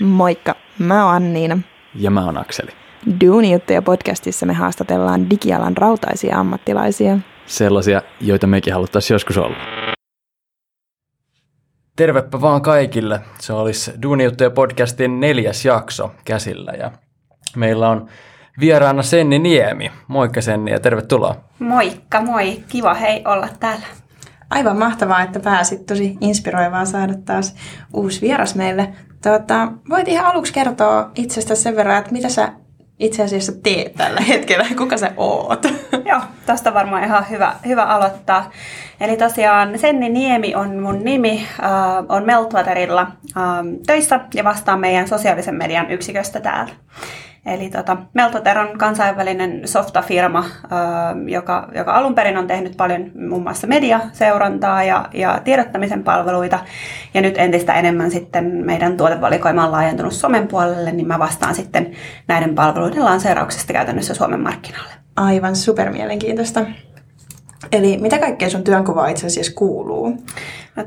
Moikka, mä oon Anniina. Ja mä oon Akseli. Duunijuttuja podcastissa me haastatellaan digialan rautaisia ammattilaisia. Sellaisia, joita mekin haluttaisiin joskus olla. Tervepä vaan kaikille. Se olisi Duunijuttuja podcastin neljäs jakso käsillä ja meillä on vieraana Senni Niemi. Moikka Senni ja tervetuloa. Moikka, moi. Kiva hei olla täällä. Aivan mahtavaa, että pääsit. Tosi inspiroivaa saada taas uusi vieras meille. Tuota, voit ihan aluksi kertoa itsestäsi sen verran, että mitä sä itse asiassa teet tällä hetkellä, kuka sä oot? Joo, tästä varmaan ihan hyvä, hyvä aloittaa. Eli tosiaan Senni Niemi on mun nimi, äh, on Meltwaterilla äh, töissä ja vastaan meidän sosiaalisen median yksiköstä täällä. Eli tota, Meltoter on kansainvälinen softafirma, joka, joka alun perin on tehnyt paljon muun muassa mediaseurantaa ja, ja tiedottamisen palveluita. Ja nyt entistä enemmän sitten meidän tuotevalikoima on laajentunut somen puolelle, niin mä vastaan sitten näiden palveluiden lanseerauksesta käytännössä Suomen markkinalle. Aivan supermielenkiintoista. Eli mitä kaikkea sun työnkuvaa itse asiassa kuuluu? No,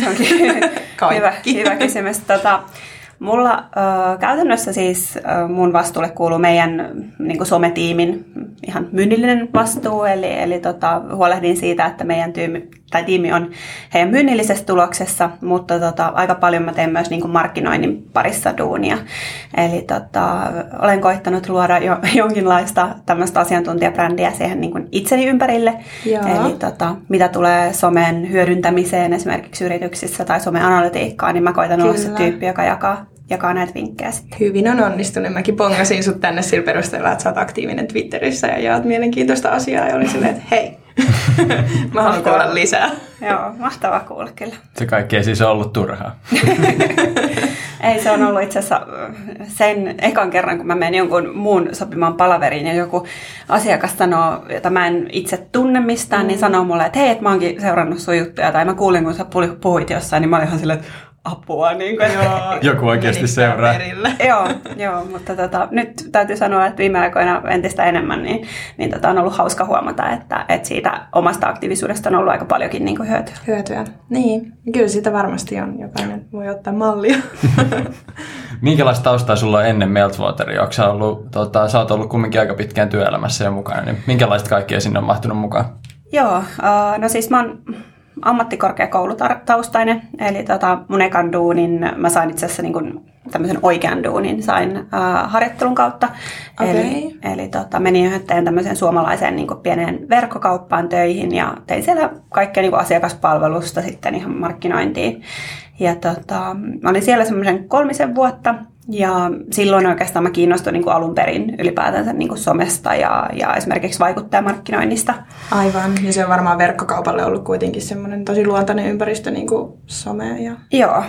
se onkin hyvä, hyvä kysymys. Tota, Mulla äh, käytännössä siis äh, mun vastuulle kuuluu meidän niin sometiimin ihan myynnillinen vastuu, eli, eli tota, huolehdin siitä, että meidän tyymi, tai tiimi on heidän myynnillisessä tuloksessa, mutta tota, aika paljon mä teen myös niin markkinoinnin parissa duunia. Eli tota, olen koittanut luoda jo, jonkinlaista tämmöistä asiantuntijabrändiä siihen niin itseni ympärille. Joo. Eli tota, mitä tulee somen hyödyntämiseen esimerkiksi yrityksissä tai someanalytiikkaan, niin mä koitan Kyllä. olla se tyyppi, joka jakaa jakaa näitä vinkkejä sitten. Hyvin on onnistunut. Mäkin pongasin sut tänne sillä perusteella, että sä oot aktiivinen Twitterissä ja jaat mielenkiintoista asiaa. Ja olin silleen, että hei, mä haluan kuulla lisää. Joo, mahtavaa kuulla kyllä. Se kaikki ei siis ollut turhaa. ei, se on ollut itse asiassa sen ekan kerran, kun mä menen jonkun muun sopimaan palaveriin ja joku asiakas sanoo, jota mä en itse tunne mistään, niin mm. niin sanoo mulle, että hei, että mä oonkin seurannut sun juttuja tai mä kuulin, kun sä puhuit jossain, niin mä olin ihan silleen, että apua. Niin kuin, joo, Joku oikeasti seuraa. joo, joo, mutta tota, nyt täytyy sanoa, että viime aikoina entistä enemmän niin, niin tota, on ollut hauska huomata, että, että siitä omasta aktiivisuudesta on ollut aika paljonkin niin kuin hyötyä. Hyötyä, niin. Kyllä sitä varmasti on. Jokainen voi ottaa mallia. Minkälaista taustaa sulla on ennen Meltwateria? Onko sä, ollut, tota, sä oot ollut kumminkin aika pitkään työelämässä jo mukana, niin minkälaista kaikkea sinne on mahtunut mukaan? Joo, uh, no siis mä oon ammattikorkeakoulutaustainen, eli tota, mun ekan duunin mä sain itse asiassa niin kuin tämmöisen oikean duunin sain äh, harjoittelun kautta. Okay. Eli, eli tota, menin yhteen tämmöiseen suomalaiseen niin pieneen verkkokauppaan töihin ja tein siellä kaikkea niin asiakaspalvelusta sitten ihan markkinointiin. Ja tota, mä olin siellä semmoisen kolmisen vuotta ja silloin oikeastaan mä kiinnostuin niin kuin alun perin ylipäätänsä niin kuin somesta ja, ja esimerkiksi vaikuttajamarkkinoinnista. Aivan, ja se on varmaan verkkokaupalle ollut kuitenkin semmoinen tosi luontainen ympäristö niin kuin some. Ja... Joo,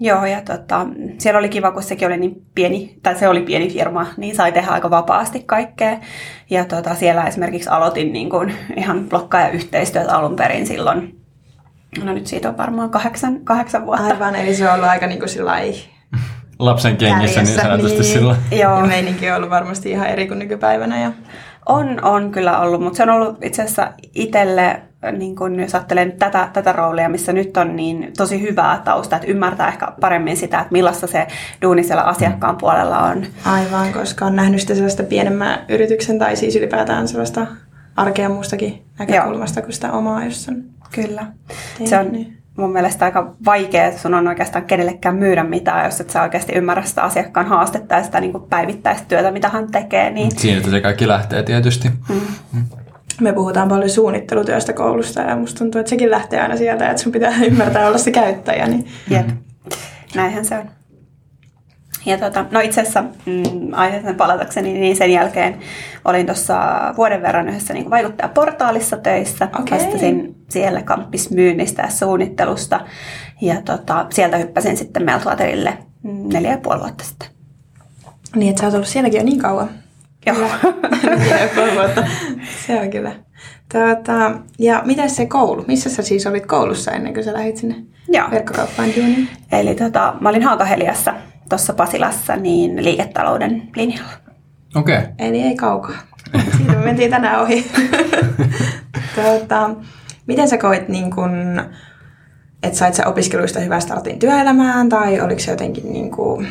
Joo, ja tota, siellä oli kiva, kun sekin oli niin pieni, tai se oli pieni firma, niin sai tehdä aika vapaasti kaikkea. Ja tota, siellä esimerkiksi aloitin niin kuin ihan blokkaaja-yhteistyötä alun perin silloin. No nyt siitä on varmaan kahdeksan, kahdeksan vuotta. Aivan, eli se on ollut aika niin kuin lapsen kengissä niin sanotusti niin, silloin. Joo. Ja meininki on ollut varmasti ihan eri kuin nykypäivänä. Ja... On, on kyllä ollut, mutta se on ollut itse asiassa itselle, niin kun, jos ajattelen tätä, tätä roolia, missä nyt on, niin tosi hyvää tausta, että ymmärtää ehkä paremmin sitä, että millaista se duuni siellä asiakkaan mm. puolella on. Aivan, koska on nähnyt sitä sellaista pienemmän yrityksen tai siis ylipäätään sellaista arkea muustakin näkökulmasta Joo. kuin sitä omaa, jos on Kyllä. Se on, niin mun mielestä aika vaikea, että sun on oikeastaan kenellekään myydä mitään, jos et sä oikeasti ymmärrä sitä asiakkaan haastetta ja sitä niin kuin päivittäistä työtä, mitä hän tekee. Niin... Siinä se kaikki lähtee tietysti. Mm. Mm. Me puhutaan paljon suunnittelutyöstä koulusta ja musta tuntuu, että sekin lähtee aina sieltä, että sun pitää ymmärtää olla se käyttäjä. Niin... Jep, näinhän se on. Ja tota, no itse asiassa mm, aiheeseen palatakseni, niin sen jälkeen olin tuossa vuoden verran yhdessä niin vaikuttajaportaalissa töissä. Okay. Vastasin siellä kamppismyynnistä ja suunnittelusta. Ja tota, sieltä hyppäsin sitten Meltwaterille neljä ja puoli vuotta sitten. Niin, että sä oot ollut sielläkin jo niin kauan. Joo. Se on kyllä. Tuota, ja mitä se koulu? Missä sä siis olit koulussa ennen kuin sä lähdit sinne Joo. verkkokauppaan duuniin? Eli tota, mä olin Haakaheliassa tuossa Pasilassa niin liiketalouden linjalla. Okei. Okay. Eli ei kaukaa. Siitä me mentiin tänään ohi. tuota, miten sä koit niin kun, että sait sä opiskeluista hyvän startin työelämään tai oliko se jotenkin niin kuin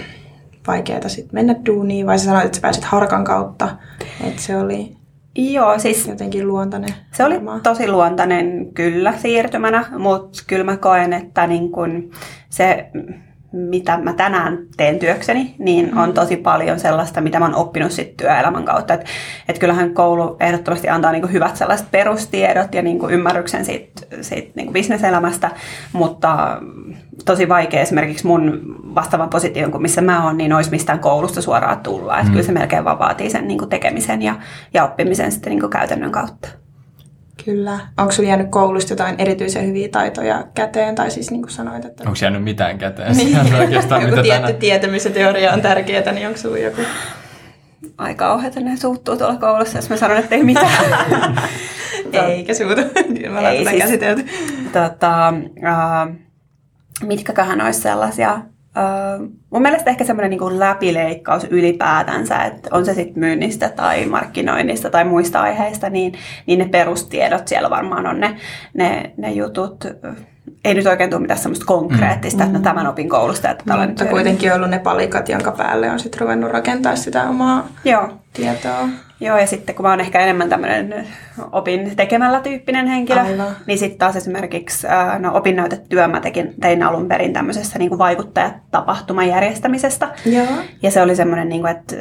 vaikeaa sitten mennä duuniin vai sä sanoit, että sä pääsit harkan kautta, että se oli Joo, siis jotenkin luontainen. Se oli tosi luontainen kyllä siirtymänä, mutta kyllä mä koen, että niin kun se mitä mä tänään teen työkseni, niin on tosi paljon sellaista, mitä mä oon oppinut sit työelämän kautta. Että et kyllähän koulu ehdottomasti antaa niinku hyvät sellaiset perustiedot ja niinku ymmärryksen siitä, siitä niinku bisneselämästä, mutta tosi vaikea esimerkiksi mun vastaavan position kuin missä mä oon, niin olisi mistään koulusta suoraan tulla. Että mm. kyllä se melkein vaan vaatii sen niinku tekemisen ja, ja oppimisen sitten niinku käytännön kautta. Kyllä. Onko sinulla jäänyt koulusta jotain erityisen hyviä taitoja käteen? Tai siis niin kuin sanoit, että... Onko jäänyt mitään käteen? Niin. oikeastaan, joku mitä tietty tänä... tietämys ja teoria on tärkeää, niin onko sinulla joku... Aika ohjata ne suuttuu tuolla koulussa, jos mä sanon, että ei mitään. Eikä suutu. Kyllä mä ei, siis, käsitelty. Tota, uh, mitkäköhän olisi sellaisia Uh, mun mielestä ehkä semmoinen niin läpileikkaus ylipäätänsä, että on se sitten myynnistä tai markkinoinnista tai muista aiheista, niin, niin ne perustiedot siellä varmaan on ne, ne, ne jutut. Ei nyt oikein tule mitään semmoista konkreettista, mm. että no, tämän opin koulusta. Että Mutta kuitenkin on ollut ne palikat, jonka päälle on sitten ruvennut rakentaa sitä omaa Joo. tietoa. Joo, ja sitten kun mä oon ehkä enemmän tämmöinen opin tekemällä tyyppinen henkilö, Aivan. niin sitten taas esimerkiksi no, opinnäytetyö mä tekin, tein alun perin tämmöisessä niin kuin vaikuttajatapahtuman järjestämisestä. Joo. Ja se oli semmoinen, niin kuin, että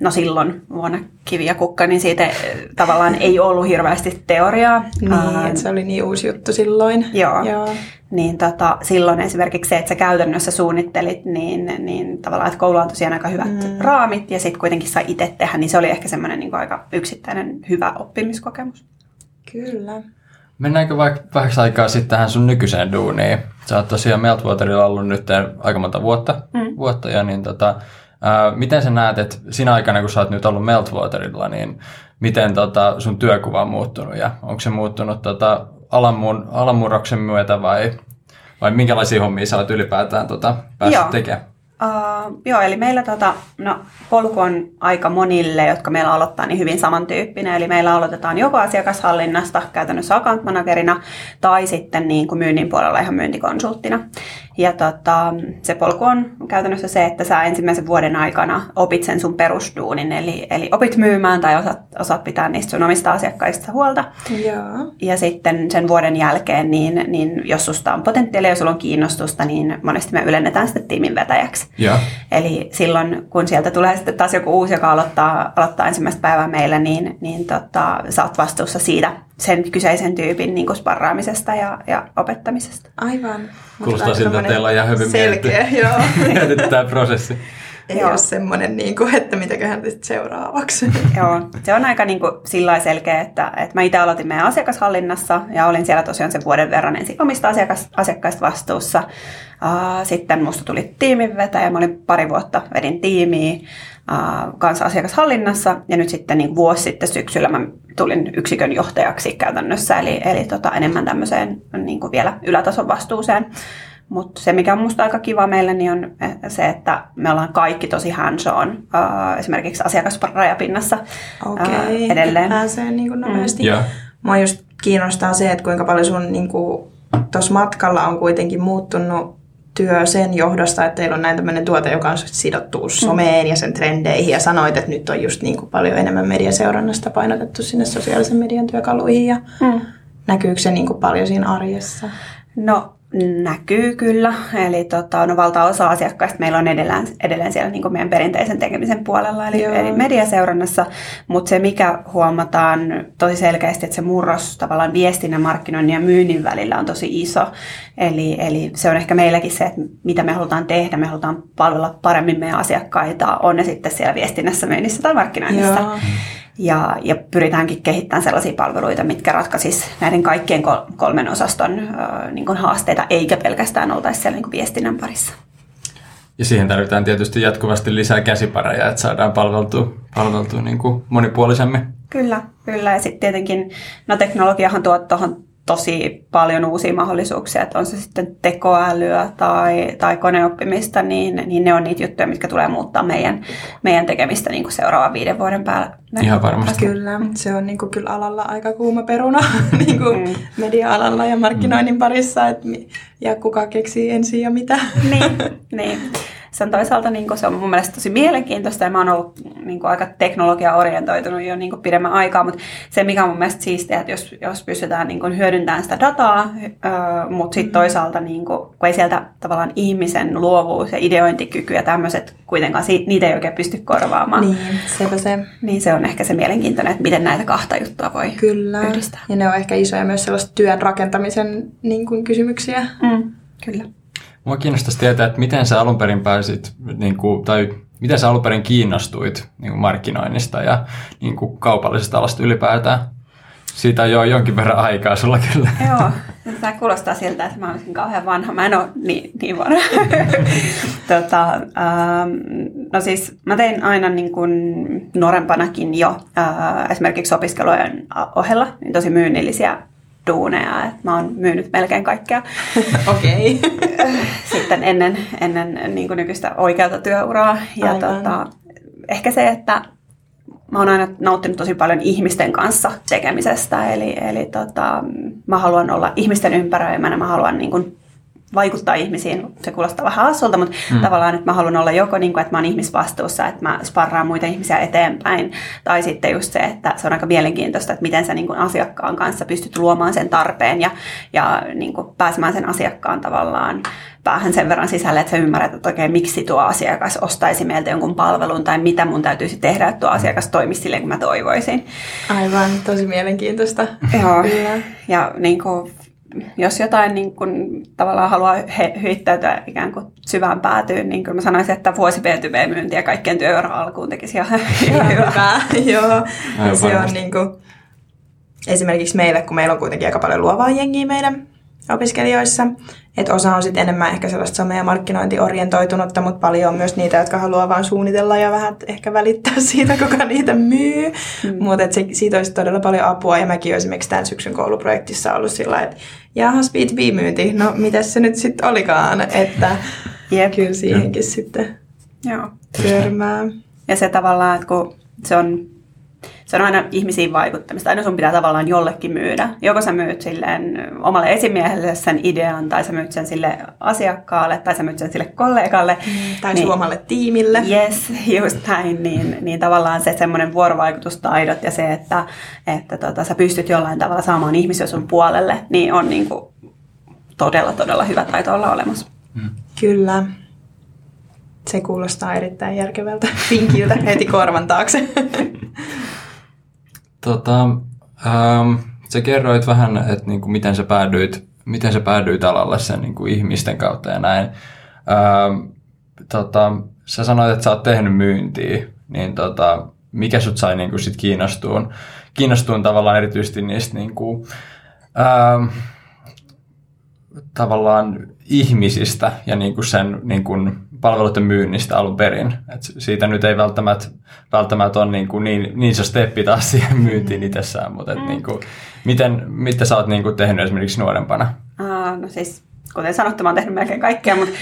no silloin vuonna Kivi ja Kukka, niin siitä tavallaan ei ollut hirveästi teoriaa. Niin, uh, se oli niin uusi juttu silloin. Joo. Joo niin tota, silloin esimerkiksi se, että sä käytännössä suunnittelit, niin, niin tavallaan, että koululla on tosiaan aika hyvät mm. raamit ja sitten kuitenkin sai itse tehdä, niin se oli ehkä semmoinen niin aika yksittäinen hyvä oppimiskokemus. Kyllä. Mennäänkö vaikka vähäksi aikaa sitten tähän sun nykyiseen duuniin? Sä oot tosiaan Meltwaterilla ollut nyt aika monta vuotta, mm. vuotta ja niin tota, ää, miten sä näet, että siinä aikana kun sä oot nyt ollut Meltwaterilla, niin miten tota, sun työkuva on muuttunut ja onko se muuttunut tota, alammun, alamurroksen myötä vai, vai minkälaisia hommia sä olet ylipäätään tota, päässyt Joo. tekemään? Uh, joo, eli meillä tota, no, polku on aika monille, jotka meillä aloittaa, niin hyvin samantyyppinen. Eli meillä aloitetaan joko asiakashallinnasta käytännössä account managerina tai sitten niin kuin myynnin puolella ihan myyntikonsulttina. Ja tota, se polku on käytännössä se, että sä ensimmäisen vuoden aikana opit sen sun perusduunin, eli, eli opit myymään tai osaat, osaat pitää niistä sun omista asiakkaista huolta. Joo. Ja sitten sen vuoden jälkeen, niin, niin jos susta on potentiaalia ja sulla on kiinnostusta, niin monesti me ylennetään sitten tiimin vetäjäksi. Joo. Eli silloin, kun sieltä tulee sitten taas joku uusi, joka aloittaa, aloittaa ensimmäistä päivää meillä, niin, niin tota, sä oot vastuussa siitä sen kyseisen tyypin niin kuin sparraamisesta ja, ja opettamisesta. Aivan. Kuulostaa siltä, että teillä on ihan hyvin selkeä, joo. mietitty tämä prosessi. Ei joo. ole semmoinen, niin kuin, että mitäköhän sitten seuraavaksi. joo, se on aika niin kuin, sillä selkeä, että, että mä itse aloitin meidän asiakashallinnassa ja olin siellä tosiaan sen vuoden verran ensin omista asiakas, asiakkaista vastuussa. Sitten musta tuli tiiminvetäjä, mä olin pari vuotta vedin tiimiä kanssa asiakashallinnassa ja nyt sitten niin vuosi sitten syksyllä mä tulin yksikön johtajaksi käytännössä, eli, eli tota, enemmän tämmöiseen niin kuin vielä ylätason vastuuseen. Mutta se, mikä on musta aika kiva meillä, niin on se, että me ollaan kaikki tosi hands on, uh, esimerkiksi asiakasrajapinnassa okay. uh, edelleen. pääsee niin kuin nopeasti. Mm. Yeah. Mua just kiinnostaa se, että kuinka paljon sun niin tuossa matkalla on kuitenkin muuttunut työ sen johdosta, että teillä on näin tämmöinen tuote, joka on sidottu mm. someen ja sen trendeihin ja sanoit, että nyt on just niin kuin paljon enemmän mediaseurannasta painotettu sinne sosiaalisen median työkaluihin ja mm. näkyykö se niin kuin paljon siinä arjessa? No Näkyy kyllä, eli tota, no valtaosa asiakkaista meillä on edelleen, edelleen siellä niin meidän perinteisen tekemisen puolella, eli, eli mediaseurannassa, mutta se mikä huomataan tosi selkeästi, että se murros tavallaan viestinnän, markkinoinnin ja myynnin välillä on tosi iso, eli, eli se on ehkä meilläkin se, että mitä me halutaan tehdä, me halutaan palvella paremmin meidän asiakkaita, on ne sitten siellä viestinnässä, myynnissä tai markkinoinnissa. Joo. Ja, ja pyritäänkin kehittämään sellaisia palveluita, mitkä ratkaisis näiden kaikkien kolmen osaston äh, niin kuin haasteita, eikä pelkästään oltaisi siellä niin kuin viestinnän parissa. Ja siihen tarvitaan tietysti jatkuvasti lisää käsipareja, että saadaan palveltua, palveltua niin kuin monipuolisemmin. Kyllä, kyllä. Ja sitten tietenkin, no teknologiahan tuo tuohon tosi paljon uusia mahdollisuuksia, että on se sitten tekoälyä tai, tai koneoppimista, niin, niin ne on niitä juttuja, mitkä tulee muuttaa meidän, meidän tekemistä niin kuin seuraavan viiden vuoden päällä. Ihan varmasti. Kyllä, se on niin kuin kyllä alalla aika kuuma peruna niin kuin mm. media-alalla ja markkinoinnin mm. parissa, että ja kuka keksii ensin ja mitä. Niin, niin se on toisaalta niin se on mun mielestä tosi mielenkiintoista ja mä oon ollut niin aika teknologia-orientoitunut jo niin pidemmän aikaa, mutta se mikä on mun mielestä siistiä, että jos, jos pystytään niin hyödyntämään sitä dataa, mutta sitten mm. toisaalta niin kuin, kun ei sieltä tavallaan ihmisen luovuus ja ideointikyky ja tämmöiset kuitenkaan, niitä ei oikein pysty korvaamaan. Niin, sepä se. Niin se on ehkä se mielenkiintoinen, että miten näitä kahta juttua voi Kyllä. yhdistää. Ja ne on ehkä isoja myös sellaista työn rakentamisen niin kuin, kysymyksiä. Mm, kyllä. Mua kiinnostaisi tietää, että miten sä alun perin pääsit, niin kuin, tai miten sä alun perin kiinnostuit niin kuin markkinoinnista ja niin kuin kaupallisesta alasta ylipäätään? Siitä on jo jonkin verran aikaa sulla kyllä. Joo, tämä kuulostaa siltä, että mä olisin kauhean vanha. Mä en ole niin, niin vanha. tota, ähm, no siis mä tein aina niin kuin nuorempanakin jo äh, esimerkiksi opiskelujen ohella niin tosi myynnillisiä duuneja, että mä oon myynyt melkein kaikkea. Okei. Okay. Sitten ennen, ennen niin kuin nykyistä oikeata työuraa. Ja tota, ehkä se, että mä oon aina nauttinut tosi paljon ihmisten kanssa tekemisestä, eli, eli tota, mä haluan olla ihmisten ympäröimänä, mä haluan niin kuin vaikuttaa ihmisiin. Se kuulostaa vähän hassulta, mutta mm. tavallaan, että mä haluan olla joko niin kuin, että mä oon ihmisvastuussa, että mä sparraan muita ihmisiä eteenpäin, tai sitten just se, että se on aika mielenkiintoista, että miten sä niin kuin asiakkaan kanssa pystyt luomaan sen tarpeen ja, ja niin kuin pääsemään sen asiakkaan tavallaan päähän sen verran sisälle, että sä ymmärrät, että oikein miksi tuo asiakas ostaisi meiltä jonkun palvelun tai mitä mun täytyisi tehdä, että tuo asiakas toimisi silleen, kuin mä toivoisin. Aivan, tosi mielenkiintoistä. Joo, ja niin kuin jos jotain niin kun, tavallaan haluaa he, heittäytyä ikään kuin syvään päätyyn, niin kyllä mä sanoisin, että vuosi B2B-myyntiä kaikkien työuran alkuun tekisi ihan, ihan hyvää. Joo, se on niin kuin, esimerkiksi meille, kun meillä on kuitenkin aika paljon luovaa jengiä meidän opiskelijoissa. Että osa on sitten enemmän ehkä sellaista some- ja markkinointiorientoitunutta, mutta paljon on myös niitä, jotka haluaa vaan suunnitella ja vähän ehkä välittää siitä, kuka niitä myy. Mm. Mutta siitä olisi todella paljon apua. Ja mäkin olen esimerkiksi tämän syksyn kouluprojektissa ollut sillä että jahas B2B-myynti, no mitäs se nyt sitten olikaan, että yep. kyllä siihenkin Jep. sitten Joo. törmää. Ja se tavallaan, että kun se on se on aina ihmisiin vaikuttamista. Aina sun pitää tavallaan jollekin myydä. Joko sä myyt silleen omalle esimiehelle sen idean, tai sä myyt sen sille asiakkaalle, tai sä myyt sen sille kollegalle. Mm, tai niin, suomalle tiimille. Yes, just näin. Niin, niin tavallaan se semmoinen vuorovaikutustaidot ja se, että, että tota, sä pystyt jollain tavalla saamaan ihmisiä sun puolelle, niin on niin kuin todella, todella hyvä taito olla olemassa. Mm. Kyllä. Se kuulostaa erittäin järkevältä vinkiltä heti korvan taakse. Tota, ähm, sä kerroit vähän, että niinku, miten sä päädyit, miten sä päädyit alalle sen niinku, ihmisten kautta ja näin. Ähm, tota, sä sanoit, että sä oot tehnyt myyntiä, niin tota, mikä sut sai niinku, sit kiinnostuun, kiinnostuun tavallaan erityisesti niistä niinku, ähm, tavallaan ihmisistä ja niin kuin sen niin kuin palveluiden myynnistä alun perin. Et siitä nyt ei välttämättä, välttämättä ole niin, kuin niin, niin se steppi taas siihen myyntiin itsessään, mutta et mm. niin kuin, miten, mitä sä oot niin kuin tehnyt esimerkiksi nuorempana? Uh, no siis, kuten sanottu, mä oon tehnyt melkein kaikkea, mutta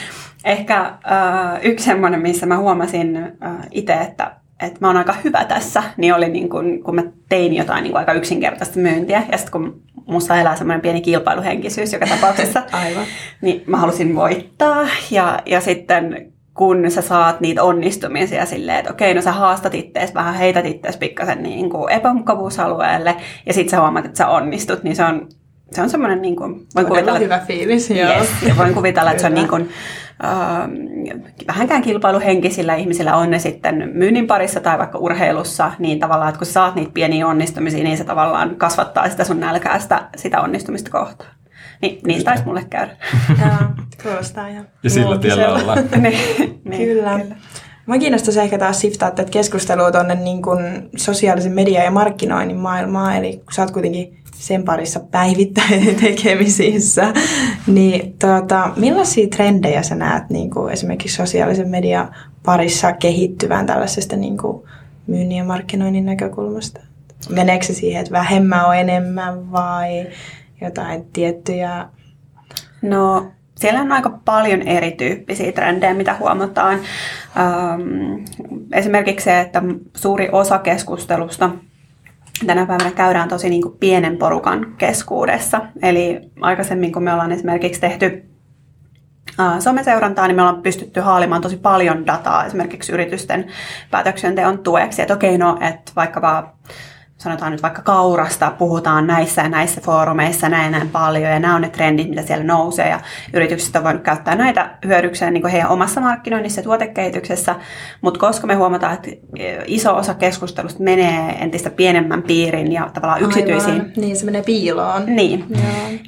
ehkä uh, yksi semmoinen, missä mä huomasin uh, itse, että että mä oon aika hyvä tässä, niin oli niin kun, kun mä tein jotain niin aika yksinkertaista myyntiä. Ja sitten kun musta elää semmoinen pieni kilpailuhenkisyys joka tapauksessa, Aivan. niin mä halusin voittaa. Ja, ja sitten kun sä saat niitä onnistumisia silleen, että okei, no sä haastat ittees, vähän heität ittees pikkasen niin kuin epämukavuusalueelle, ja sitten sä huomaat, että sä onnistut, niin se on, se on semmoinen, niin kuin, voin kuvitella, hyvä fiilis, joo. Yes, ja voin kuvitella, että se on niin kuin, vähänkään kilpailuhenkisillä ihmisillä on ne sitten myynnin parissa tai vaikka urheilussa, niin tavallaan, että kun saat niitä pieniä onnistumisia, niin se tavallaan kasvattaa sitä sun nälkää sitä, sitä onnistumista kohtaan. Niin, niin taisi mulle käydä. Joo, kuulostaa ihan Ja sillä tiellä ollaan. niin, niin, kyllä. kyllä. Mä kiinnostaisi ehkä taas siftaa tätä keskustelua tuonne niin sosiaalisen median ja markkinoinnin maailmaan, eli kun sä oot kuitenkin sen parissa päivittäin tekemisissä, niin tuota, millaisia trendejä sä näet niin kuin esimerkiksi sosiaalisen median parissa kehittyvän tällaisesta niin kuin myynnin ja markkinoinnin näkökulmasta? Meneekö se siihen, että vähemmän on enemmän vai jotain tiettyjä? No siellä on aika paljon erityyppisiä trendejä, mitä huomataan. Esimerkiksi se, että suuri osa keskustelusta tänä päivänä käydään tosi niin kuin pienen porukan keskuudessa. Eli aikaisemmin, kun me ollaan esimerkiksi tehty someseurantaa, niin me ollaan pystytty haalimaan tosi paljon dataa esimerkiksi yritysten päätöksenteon tueksi. Että okei, no, että vaikka sanotaan nyt vaikka kaurasta, puhutaan näissä ja näissä foorumeissa näin näin paljon, ja nämä on ne trendit, mitä siellä nousee, ja yritykset on voinut käyttää näitä hyödykseen niin heidän omassa markkinoinnissa ja tuotekehityksessä, mutta koska me huomataan, että iso osa keskustelusta menee entistä pienemmän piirin ja tavallaan yksityisiin... Aivan. Niin, se menee piiloon. Niin,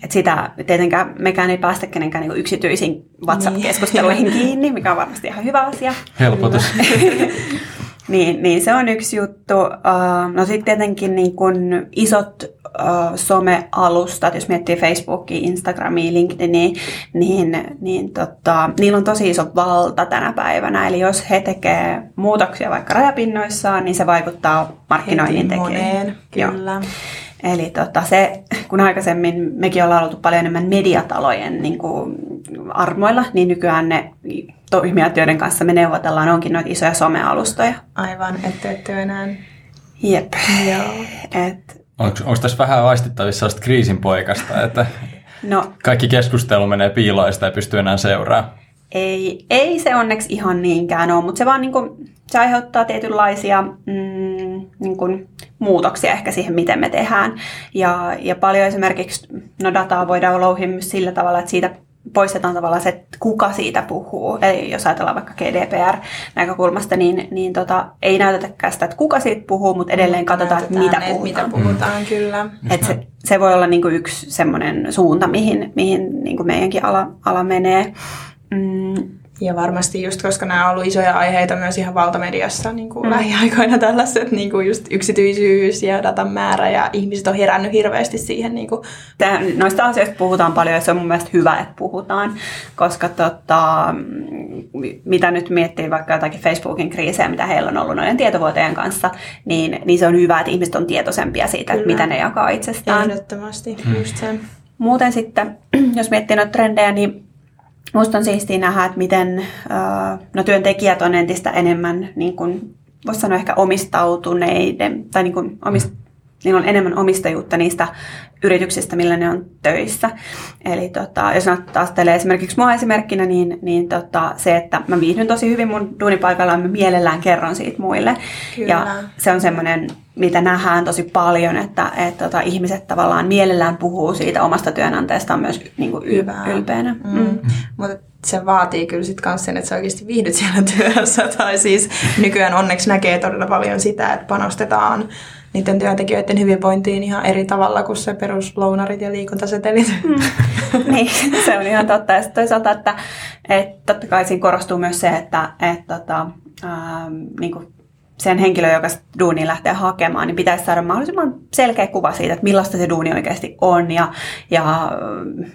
että sitä tietenkään mekään ei päästä kenenkään niin yksityisiin WhatsApp-keskusteluihin niin. kiinni, mikä on varmasti ihan hyvä asia. Helpotus. Niin, niin se on yksi juttu. Uh, no sitten tietenkin niin kun isot uh, somealustat, jos miettii Facebookia, Instagramia, LinkedInia, niin, niin tota, niillä on tosi iso valta tänä päivänä. Eli jos he tekee muutoksia vaikka rajapinnoissaan, niin se vaikuttaa markkinoinnin tekijöihin. Kyllä. Joo. Eli tota, se, kun aikaisemmin mekin ollaan oltu paljon enemmän mediatalojen niin kuin armoilla, niin nykyään ne toimijat, kanssa me neuvotellaan, onkin noita isoja somealustoja. Aivan, ette ette enää. Jep. Joo. Et... Onko, onko tässä vähän vaistittavissa sellaista kriisin poikasta, että no, kaikki keskustelu menee piiloon ja sitä ei pysty enää seuraamaan? Ei, ei se onneksi ihan niinkään ole, mutta se vaan niin kuin, se aiheuttaa tietynlaisia mm, niin kuin, muutoksia ehkä siihen, miten me tehdään. Ja, ja paljon esimerkiksi no dataa voidaan louhia myös sillä tavalla, että siitä poistetaan tavallaan se, että kuka siitä puhuu. Eli jos ajatellaan vaikka GDPR-näkökulmasta, niin, niin tota, ei näytetäkään sitä, että kuka siitä puhuu, mutta edelleen katsotaan, että mitä puhutaan. Mitä puhutaan, mm. kyllä. Et se, se voi olla niinku yksi semmoinen suunta, mihin, mihin niinku meidänkin ala, ala menee. Mm, ja varmasti just, koska nämä on ollut isoja aiheita myös ihan valtamediassa niin kuin mm. lähiaikoina tällaiset, niin kuin just yksityisyys ja datan määrä ja ihmiset on herännyt hirveästi siihen. Niin kuin. Tämä, noista asioista puhutaan paljon ja se on mun mielestä hyvä, että puhutaan, koska tota, mitä nyt miettii vaikka jotakin Facebookin kriisejä, mitä heillä on ollut noiden tietovuoteen kanssa, niin, niin se on hyvä, että ihmiset on tietoisempia siitä, Kyllä. että mitä ne jakaa itsestään. Ehdottomasti, mm. just sen. Muuten sitten, jos miettii noita trendejä, niin Musta on siistiä nähdä, että miten no, työntekijät on entistä enemmän, niin kuin, voisi sanoa ehkä omistautuneiden, tai niin kuin omist, niillä on enemmän omistajuutta niistä yrityksistä, millä ne on töissä. Eli tota, jos taas esimerkiksi mua esimerkkinä, niin, niin tota, se, että mä viihdyn tosi hyvin mun duunipaikalla ja mä mielellään kerron siitä muille. Kyllä. Ja se on semmoinen, mitä nähdään tosi paljon, että et, tota, ihmiset tavallaan mielellään puhuu siitä omasta työnantajastaan myös niin kuin y- ylpeänä. Mm. Mm. Mutta se vaatii kyllä sitten myös sen, että sä oikeasti viihdyt siellä työssä. Tai siis nykyään onneksi näkee todella paljon sitä, että panostetaan niiden työntekijöiden hyvinvointiin ihan eri tavalla kuin se peruslounarit ja liikuntasetelit. Mm. niin, se on ihan totta. Ja toisaalta, että, että totta kai siinä korostuu myös se, että, että, että ähm, niin kuin sen henkilö, joka duuni lähtee hakemaan, niin pitäisi saada mahdollisimman selkeä kuva siitä, että millaista se duuni oikeasti on ja, ja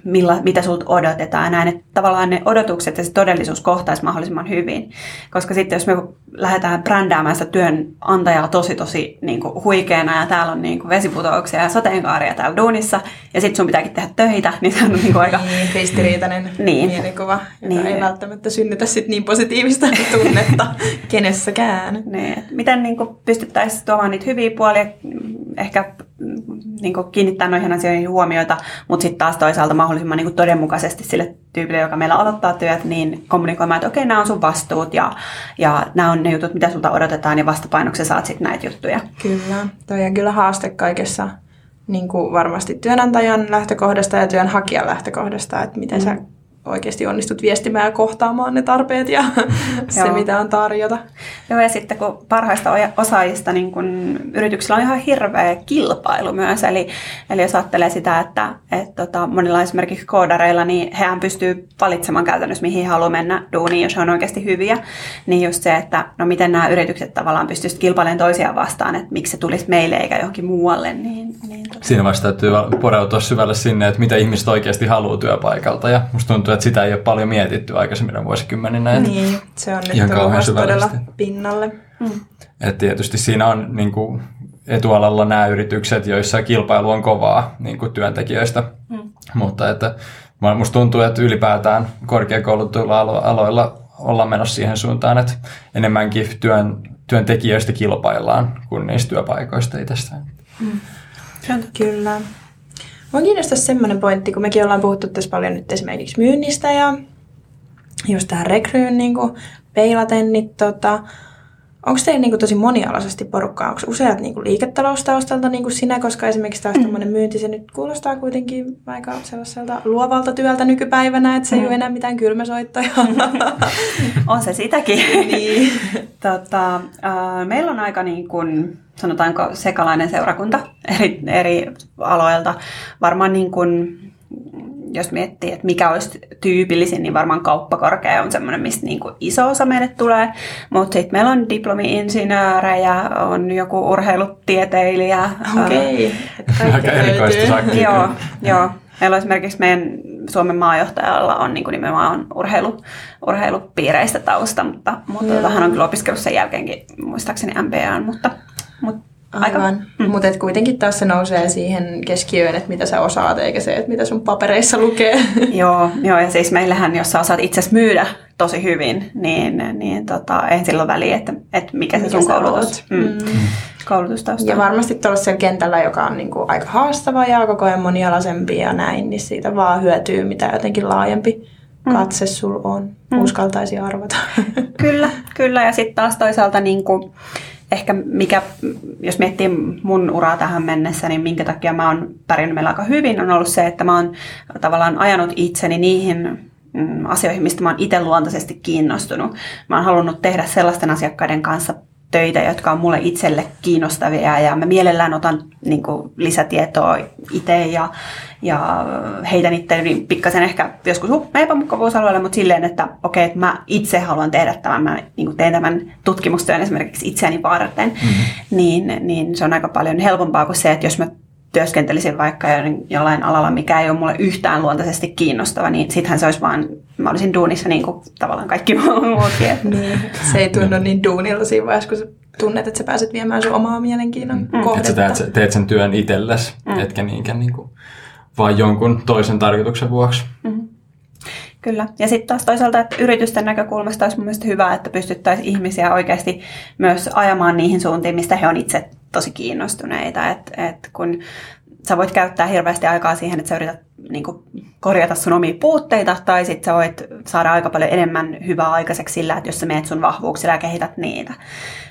milla, mitä sulta odotetaan. Näin, että tavallaan ne odotukset ja se todellisuus kohtaisi mahdollisimman hyvin. Koska sitten jos me lähdetään brändäämään sitä työnantajaa tosi tosi niin kuin huikeana ja täällä on niin kuin vesiputouksia ja sateenkaaria täällä duunissa ja sitten sun pitääkin tehdä töitä, niin se on niin kuin aika... Niin, ristiriitainen niin. mielikuva, joka niin. ei välttämättä synnytä sit niin positiivista tunnetta kenessäkään. Niin miten niin pystyttäisiin tuomaan niitä hyviä puolia, ehkä niin kiinnittää noihin asioihin huomioita, mutta sitten taas toisaalta mahdollisimman niin todenmukaisesti sille tyypille, joka meillä aloittaa työt, niin kommunikoimaan, että okei, nämä on sun vastuut ja, ja nämä on ne jutut, mitä sulta odotetaan ja vastapainoksi saat sitten näitä juttuja. Kyllä, toi on kyllä haaste kaikessa niin kuin varmasti työnantajan lähtökohdasta ja työnhakijan lähtökohdasta, että miten mm. sä oikeasti onnistut viestimään ja kohtaamaan ne tarpeet ja se, mitä on tarjota. Joo, ja sitten kun parhaista osaajista niin kun yrityksillä on ihan hirveä kilpailu myös. Eli, eli jos ajattelee sitä, että et, tota, monilla esimerkiksi koodareilla, niin hehän pystyy valitsemaan käytännössä, mihin haluaa mennä duuniin, jos he on oikeasti hyviä. Niin just se, että no miten nämä yritykset tavallaan pystyisivät kilpailemaan toisiaan vastaan, että miksi se tulisi meille eikä johonkin muualle. Niin, niin tota. Siinä vasta täytyy poreutua syvälle sinne, että mitä ihmiset oikeasti haluaa työpaikalta. Ja musta tuntuu, että sitä ei ole paljon mietitty aikaisemmin vuosikymmeninä. Niin, se on nyt ihan kauhean todella pinnalle. Mm. Et tietysti siinä on niin kuin, etualalla nämä yritykset, joissa kilpailu on kovaa niin kuin työntekijöistä. Mm. Mutta että musta tuntuu, että ylipäätään korkeakoulutuilla aloilla ollaan menossa siihen suuntaan, että enemmänkin työn, työntekijöistä kilpaillaan kuin niistä työpaikoista itsestään. Mm. Kyllä. Mua kiinnostaa semmoinen pointti, kun mekin ollaan puhuttu tässä paljon nyt esimerkiksi myynnistä ja just tähän rekryyn niin peilaten, niin tota, Onko teillä niin kuin tosi monialaisesti porukkaa? Onko useat niin kuin liiketaloustaustalta niin kuin sinä, koska esimerkiksi taas mm. myynti, se nyt kuulostaa kuitenkin aika sellaiselta luovalta työltä nykypäivänä, että se mm. ei ole enää mitään kylmäsoittoja. on se sitäkin. niin. tota, äh, meillä on aika niin kuin, sanotaanko sekalainen seurakunta eri, eri aloilta. Varmaan niin kuin, jos miettii, että mikä olisi tyypillisin, niin varmaan kauppakorkea on semmoinen, mistä niin kuin iso osa meille tulee. Mutta sitten meillä on diplomi-insinöörejä, on joku urheilutieteilijä. Okei. Okay. Aika erikoista. Joo, joo. Meillä on esimerkiksi meidän Suomen maajohtajalla on niin kuin nimenomaan urheilu, urheilupiireistä tausta, mutta, mutta tota, hän on kyllä opiskellut sen jälkeenkin muistaakseni MBA, mutta, mutta Aivan. Mm. Mutta kuitenkin taas se nousee siihen keskiöön, että mitä sä osaat, eikä se, että mitä sun papereissa lukee. joo, joo, ja siis meillähän, jos sä osaat itse myydä tosi hyvin, niin, niin tota, ei silloin väliä, että, että mikä, mikä se sun koulutus, mm. Mm. koulutustausta Ja varmasti tuolla kentällä, joka on niinku aika haastava ja koko ajan monialaisempi ja näin, niin siitä vaan hyötyy, mitä jotenkin laajempi mm. katse sul on. Mm. Uskaltaisi arvata. kyllä, kyllä. Ja sitten taas toisaalta niin kuin, ehkä mikä, jos miettii mun uraa tähän mennessä, niin minkä takia mä oon pärjännyt meillä aika hyvin, on ollut se, että mä oon tavallaan ajanut itseni niihin mm, asioihin, mistä mä oon itse luontaisesti kiinnostunut. Mä oon halunnut tehdä sellaisten asiakkaiden kanssa töitä, jotka on mulle itselle kiinnostavia ja mä mielellään otan niin kuin, lisätietoa itse ja, ja heitän itseäni pikkasen ehkä joskus epämukavuusalueelle, mutta silleen, että okei, että mä itse haluan tehdä tämän, mä niin kuin teen tämän tutkimustyön esimerkiksi itseäni varten, mm-hmm. niin, niin se on aika paljon helpompaa kuin se, että jos mä työskentelisin vaikka jollain alalla, mikä ei ole mulle yhtään luontaisesti kiinnostava, niin sittenhän se olisi vaan, mä olisin duunissa niin kuin tavallaan kaikki muutkin. niin, se ei tunnu niin duunilla siinä vaiheessa, kun sä tunnet, että sä pääset viemään sun omaa mielenkiinnon mm. kohdetta. Että sä teet, teet sen työn itsellesi, mm. etkä niinkään niin kuin, vaan jonkun toisen tarkoituksen vuoksi. Mm. Kyllä. Ja sitten taas toisaalta, että yritysten näkökulmasta olisi mielestäni hyvä, että pystyttäisiin ihmisiä oikeasti myös ajamaan niihin suuntiin, mistä he on itse tosi kiinnostuneita. Että et kun sä voit käyttää hirveästi aikaa siihen, että sä yrität niin kuin, korjata sun omia puutteita, tai sitten sä voit saada aika paljon enemmän hyvää aikaiseksi sillä, että jos sä meet sun vahvuuksilla ja kehität niitä.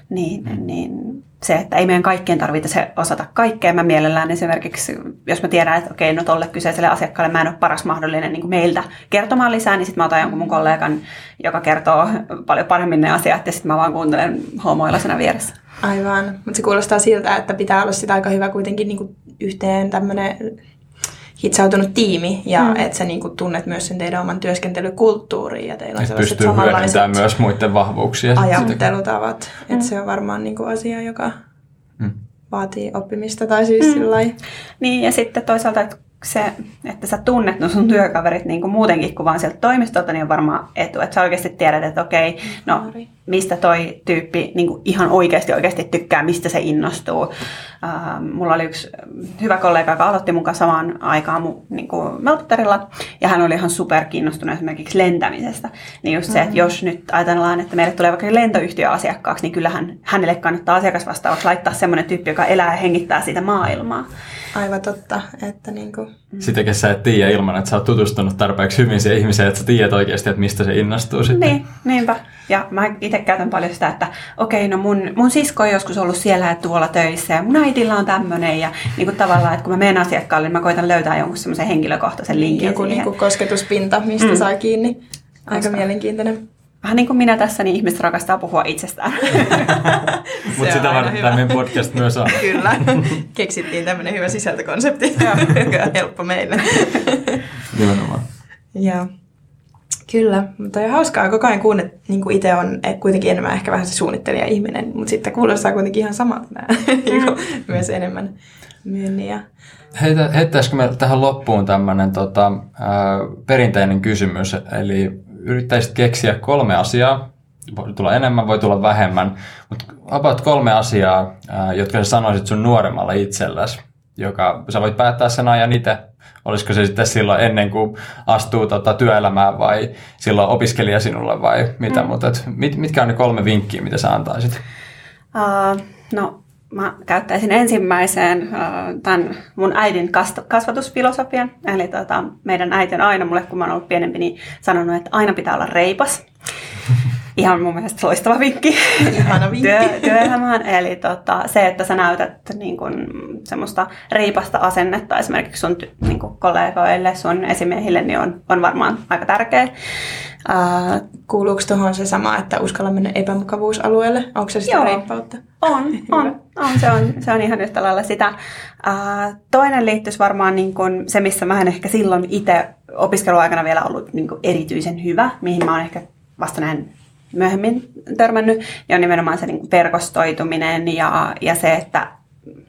Niin, mm. niin se, että ei meidän kaikkien tarvitse se osata kaikkea. Mä mielellään esimerkiksi, jos mä tiedän, että okei, no tolle kyseiselle asiakkaalle mä en ole paras mahdollinen niin meiltä kertomaan lisää, niin sitten mä otan jonkun mun kollegan, joka kertoo paljon paremmin ne asiat, ja sitten mä vaan kuuntelen homoilaisena vieressä. Aivan, mutta se kuulostaa siltä, että pitää olla sitä aika hyvä kuitenkin niin kuin yhteen tämmöinen hitsautunut tiimi ja mm. että sä niin kuin tunnet myös sen teidän oman työskentelykulttuuriin ja teillä on sellaiset pystyy samanlaiset myös muiden vahvuuksia. Ajattelutavat. Mm. Että se on varmaan niin kuin asia, joka mm. vaatii oppimista tai siis mm. sillä Niin ja sitten toisaalta, että se, että sä tunnet no sun työkaverit niin kuin muutenkin kuin vaan sieltä toimistolta, niin on varmaan etu. Että sä oikeasti tiedät, että okei, no mistä toi tyyppi niin kuin ihan oikeasti oikeasti tykkää, mistä se innostuu. Uh, mulla oli yksi hyvä kollega, joka aloitti mun kanssa samaan aikaan mun, niin kuin Meltterilla, ja hän oli ihan super kiinnostunut esimerkiksi lentämisestä. Niin just se, mm-hmm. että jos nyt ajatellaan, että meille tulee vaikka lentoyhtiö asiakkaaksi, niin kyllähän hänelle kannattaa asiakasvastaavaksi laittaa semmoinen tyyppi, joka elää ja hengittää sitä maailmaa. Aivan totta. Että niin kuin... Sitäkin sä et tiedä ilman, että sä oot tutustunut tarpeeksi hyvin siihen ihmiseen, että sä tiedät oikeasti, että mistä se innostuu sitten. Niin, niinpä. Ja mä itse käytän paljon sitä, että okei, no mun, mun sisko on joskus ollut siellä ja tuolla töissä ja mun äitillä on tämmöinen. Ja niin kuin tavallaan, että kun mä menen asiakkaalle, niin mä koitan löytää jonkun semmoisen henkilökohtaisen linkin Joku niin kuin kosketuspinta, mistä mm. saa kiinni. Aika Koska... mielenkiintoinen. Vähän niin kuin minä tässä, niin ihmiset rakastaa puhua itsestään. Mutta sitä varten tämä meidän podcast myös on. Kyllä. Keksittiin tämmöinen hyvä sisältökonsepti, joka on helppo meille. Nimenomaan. Joo. Kyllä, mutta on hauskaa koko ajan kuunnella, niin kuin itse on kuitenkin enemmän ehkä vähän se suunnittelija-ihminen, mutta sitten kuulostaa kuitenkin ihan samalta nämä, niin mm. myös enemmän myynniä. Heitä, heittäisikö me tähän loppuun tämmöinen tota, perinteinen kysymys, eli yrittäisit keksiä kolme asiaa, Voi tulla enemmän, voi tulla vähemmän. Mutta about kolme asiaa, jotka sä sanoisit sun nuoremmalle itsellesi, joka sä voit päättää sen ajan itse, olisiko se sitten silloin ennen kuin astuu tota työelämään vai silloin opiskelija sinulle vai mitä, mm. mutta mit, mitkä on ne kolme vinkkiä, mitä sä antaisit? Uh, no mä käyttäisin ensimmäiseen uh, tämän mun äidin kasvatusfilosofian. Eli tota, meidän äiti on aina mulle, kun mä oon ollut pienempi, niin sanonut, että aina pitää olla reipas. Ihan mun mielestä loistava vinkki, vinkki. Työ, työelämään. Eli tota, se, että sä näytät niin kun, semmoista reipasta asennetta esimerkiksi sun niin kun, kollegoille, sun esimiehille, niin on, on varmaan aika tärkeä. Uh, Kuuluuko tuohon se sama, että uskalla mennä epämukavuusalueelle? Onko se sitä joo, reippautta? On, on, on, se on. Se on ihan yhtä lailla sitä. Uh, toinen liittyisi varmaan niin kun se, missä mä en ehkä silloin itse opiskeluaikana vielä ollut niin erityisen hyvä, mihin mä oon ehkä vasta näin myöhemmin törmännyt, ja on nimenomaan se niin verkostoituminen ja, ja se, että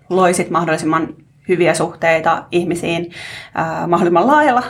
loisit mahdollisimman hyviä suhteita ihmisiin äh, mahdollisimman laajalla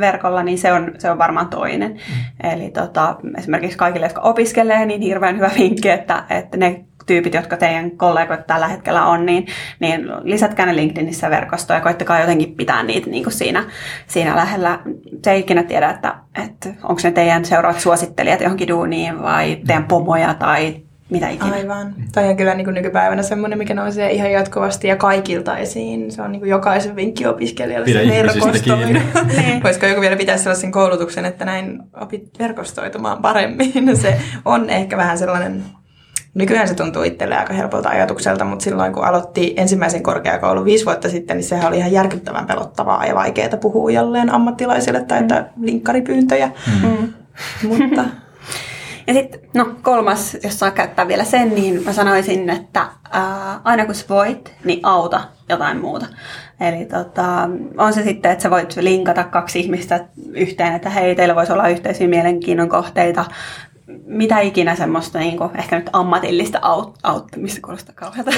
verkolla, niin se on, se on varmaan toinen. Mm. Eli tota, esimerkiksi kaikille, jotka opiskelee, niin hirveän hyvä vinkki, että, että ne tyypit, jotka teidän kollegoit tällä hetkellä on, niin, niin lisätkää ne LinkedInissä verkostoa ja koittakaa jotenkin pitää niitä niin kuin siinä, siinä lähellä. Se ei ikinä tiedä, että, että onko ne teidän seuraavat suosittelijat johonkin duuniin vai teidän pomoja tai mitä ikinä. Aivan. Toi on kyllä niin kuin nykypäivänä semmoinen, mikä nousee ihan jatkuvasti ja kaikilta esiin. Se on niin kuin jokaisen vinkki opiskelijalle Pidä se verkostoida. Niin. Voisiko joku vielä pitää sellaisen koulutuksen, että näin opit verkostoitumaan paremmin. Se on ehkä vähän sellainen Nykyään se tuntuu itselle aika helpolta ajatukselta, mutta silloin kun aloitti ensimmäisen korkeakoulun viisi vuotta sitten, niin sehän oli ihan järkyttävän pelottavaa ja vaikeaa puhua jälleen ammattilaisille tai että mm. linkkaripyyntöjä. Mm. mutta ja sitten no, kolmas, jos saa käyttää vielä sen, niin mä sanoisin, että ää, aina kun sä voit, niin auta jotain muuta. Eli tota, on se sitten, että sä voit linkata kaksi ihmistä yhteen, että hei, teillä voisi olla yhteisiä mielenkiinnon kohteita, mitä ikinä semmoista niin kuin, ehkä nyt ammatillista aut- auttamista, kuulostaa kauheata.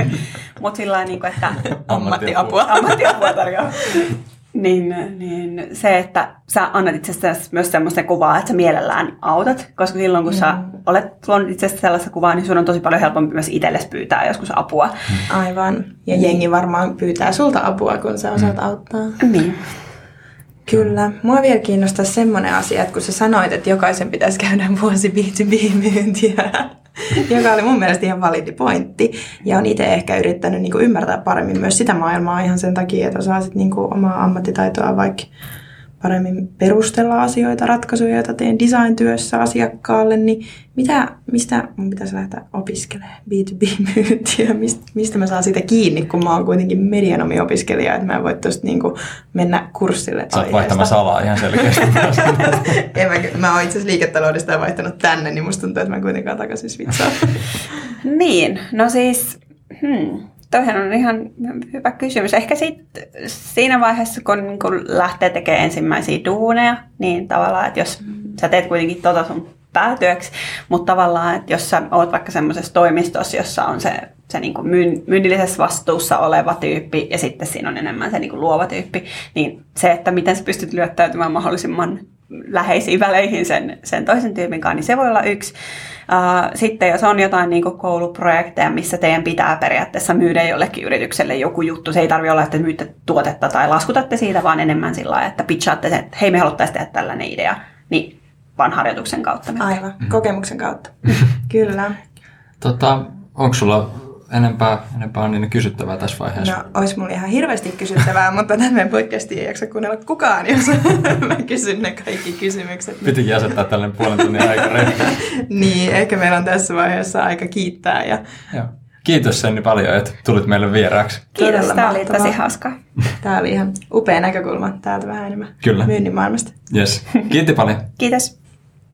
Mutta sillä niin kuin, että ammattiapua. ammattiapua tarjoaa. niin, niin se, että sä annat itsestäsi myös semmoista kuvaa, että sä mielellään autat, koska silloin kun mm. sä olet luonut itsestäsi sellaista kuvaa, niin sun on tosi paljon helpompi myös itsellesi pyytää joskus apua. Aivan. Ja jengi varmaan pyytää sulta apua, kun sä osaat mm. auttaa. Niin. Kyllä. Mua vielä kiinnostaa semmoinen asia, että kun sä sanoit, että jokaisen pitäisi käydä vuosi B2B-myyntiä, joka oli mun mielestä ihan validi pointti. Ja on itse ehkä yrittänyt niin ymmärtää paremmin myös sitä maailmaa ihan sen takia, että osaisit niin omaa ammattitaitoa vaikka paremmin perustella asioita, ratkaisuja, joita teen design-työssä asiakkaalle, niin mitä, mistä mun pitäisi lähteä opiskelemaan B2B-myyntiä, mistä, mistä mä saan sitä kiinni, kun mä oon kuitenkin medianomi-opiskelija, että mä en voi tuosta niin mennä kurssille. Sä oot vaihtamassa alaa ihan selkeästi. en mä, mä oon itse asiassa liiketaloudesta vaihtanut tänne, niin musta tuntuu, että mä kuitenkaan takaisin svitsaan. niin, no siis, hmm, Toihan on ihan hyvä kysymys. Ehkä sit siinä vaiheessa, kun, kun lähtee tekemään ensimmäisiä duuneja, niin tavallaan, että jos sä teet kuitenkin tota sun päätyöksi, mutta tavallaan, että jos sä oot vaikka semmoisessa toimistossa, jossa on se, se niin kuin myynnillisessä vastuussa oleva tyyppi ja sitten siinä on enemmän se niin kuin luova tyyppi, niin se, että miten sä pystyt lyöttäytymään mahdollisimman läheisiin väleihin sen, sen toisen tyypin kanssa, niin se voi olla yksi. Uh, sitten jos on jotain niin kuin kouluprojekteja, missä teidän pitää periaatteessa myydä jollekin yritykselle joku juttu, se ei tarvitse olla, että myytte tuotetta tai laskutatte siitä, vaan enemmän sillä lailla, että pitchaatte sen, että hei me haluttaisiin tehdä tällainen idea, niin vaan harjoituksen kautta. Aivan, kokemuksen kautta. Kyllä. Tota, onko sulla enempää, enempää on niin kysyttävää tässä vaiheessa? No, olisi mulla ihan hirveästi kysyttävää, mutta tämän meidän podcastiin ei jaksa kuunnella kukaan, jos mä kysyn ne kaikki kysymykset. Pitikin asettaa tällainen puolen tunnin aika Niin, ehkä meillä on tässä vaiheessa aika kiittää. Ja... Joo. Kiitos Senni paljon, että tulit meille vieraaksi. Kiitos, tämä oli tosi hauska. Tämä oli ihan upea näkökulma täältä vähän enemmän Kyllä. myynnin maailmasta. Yes. Kiitti paljon. Kiitos.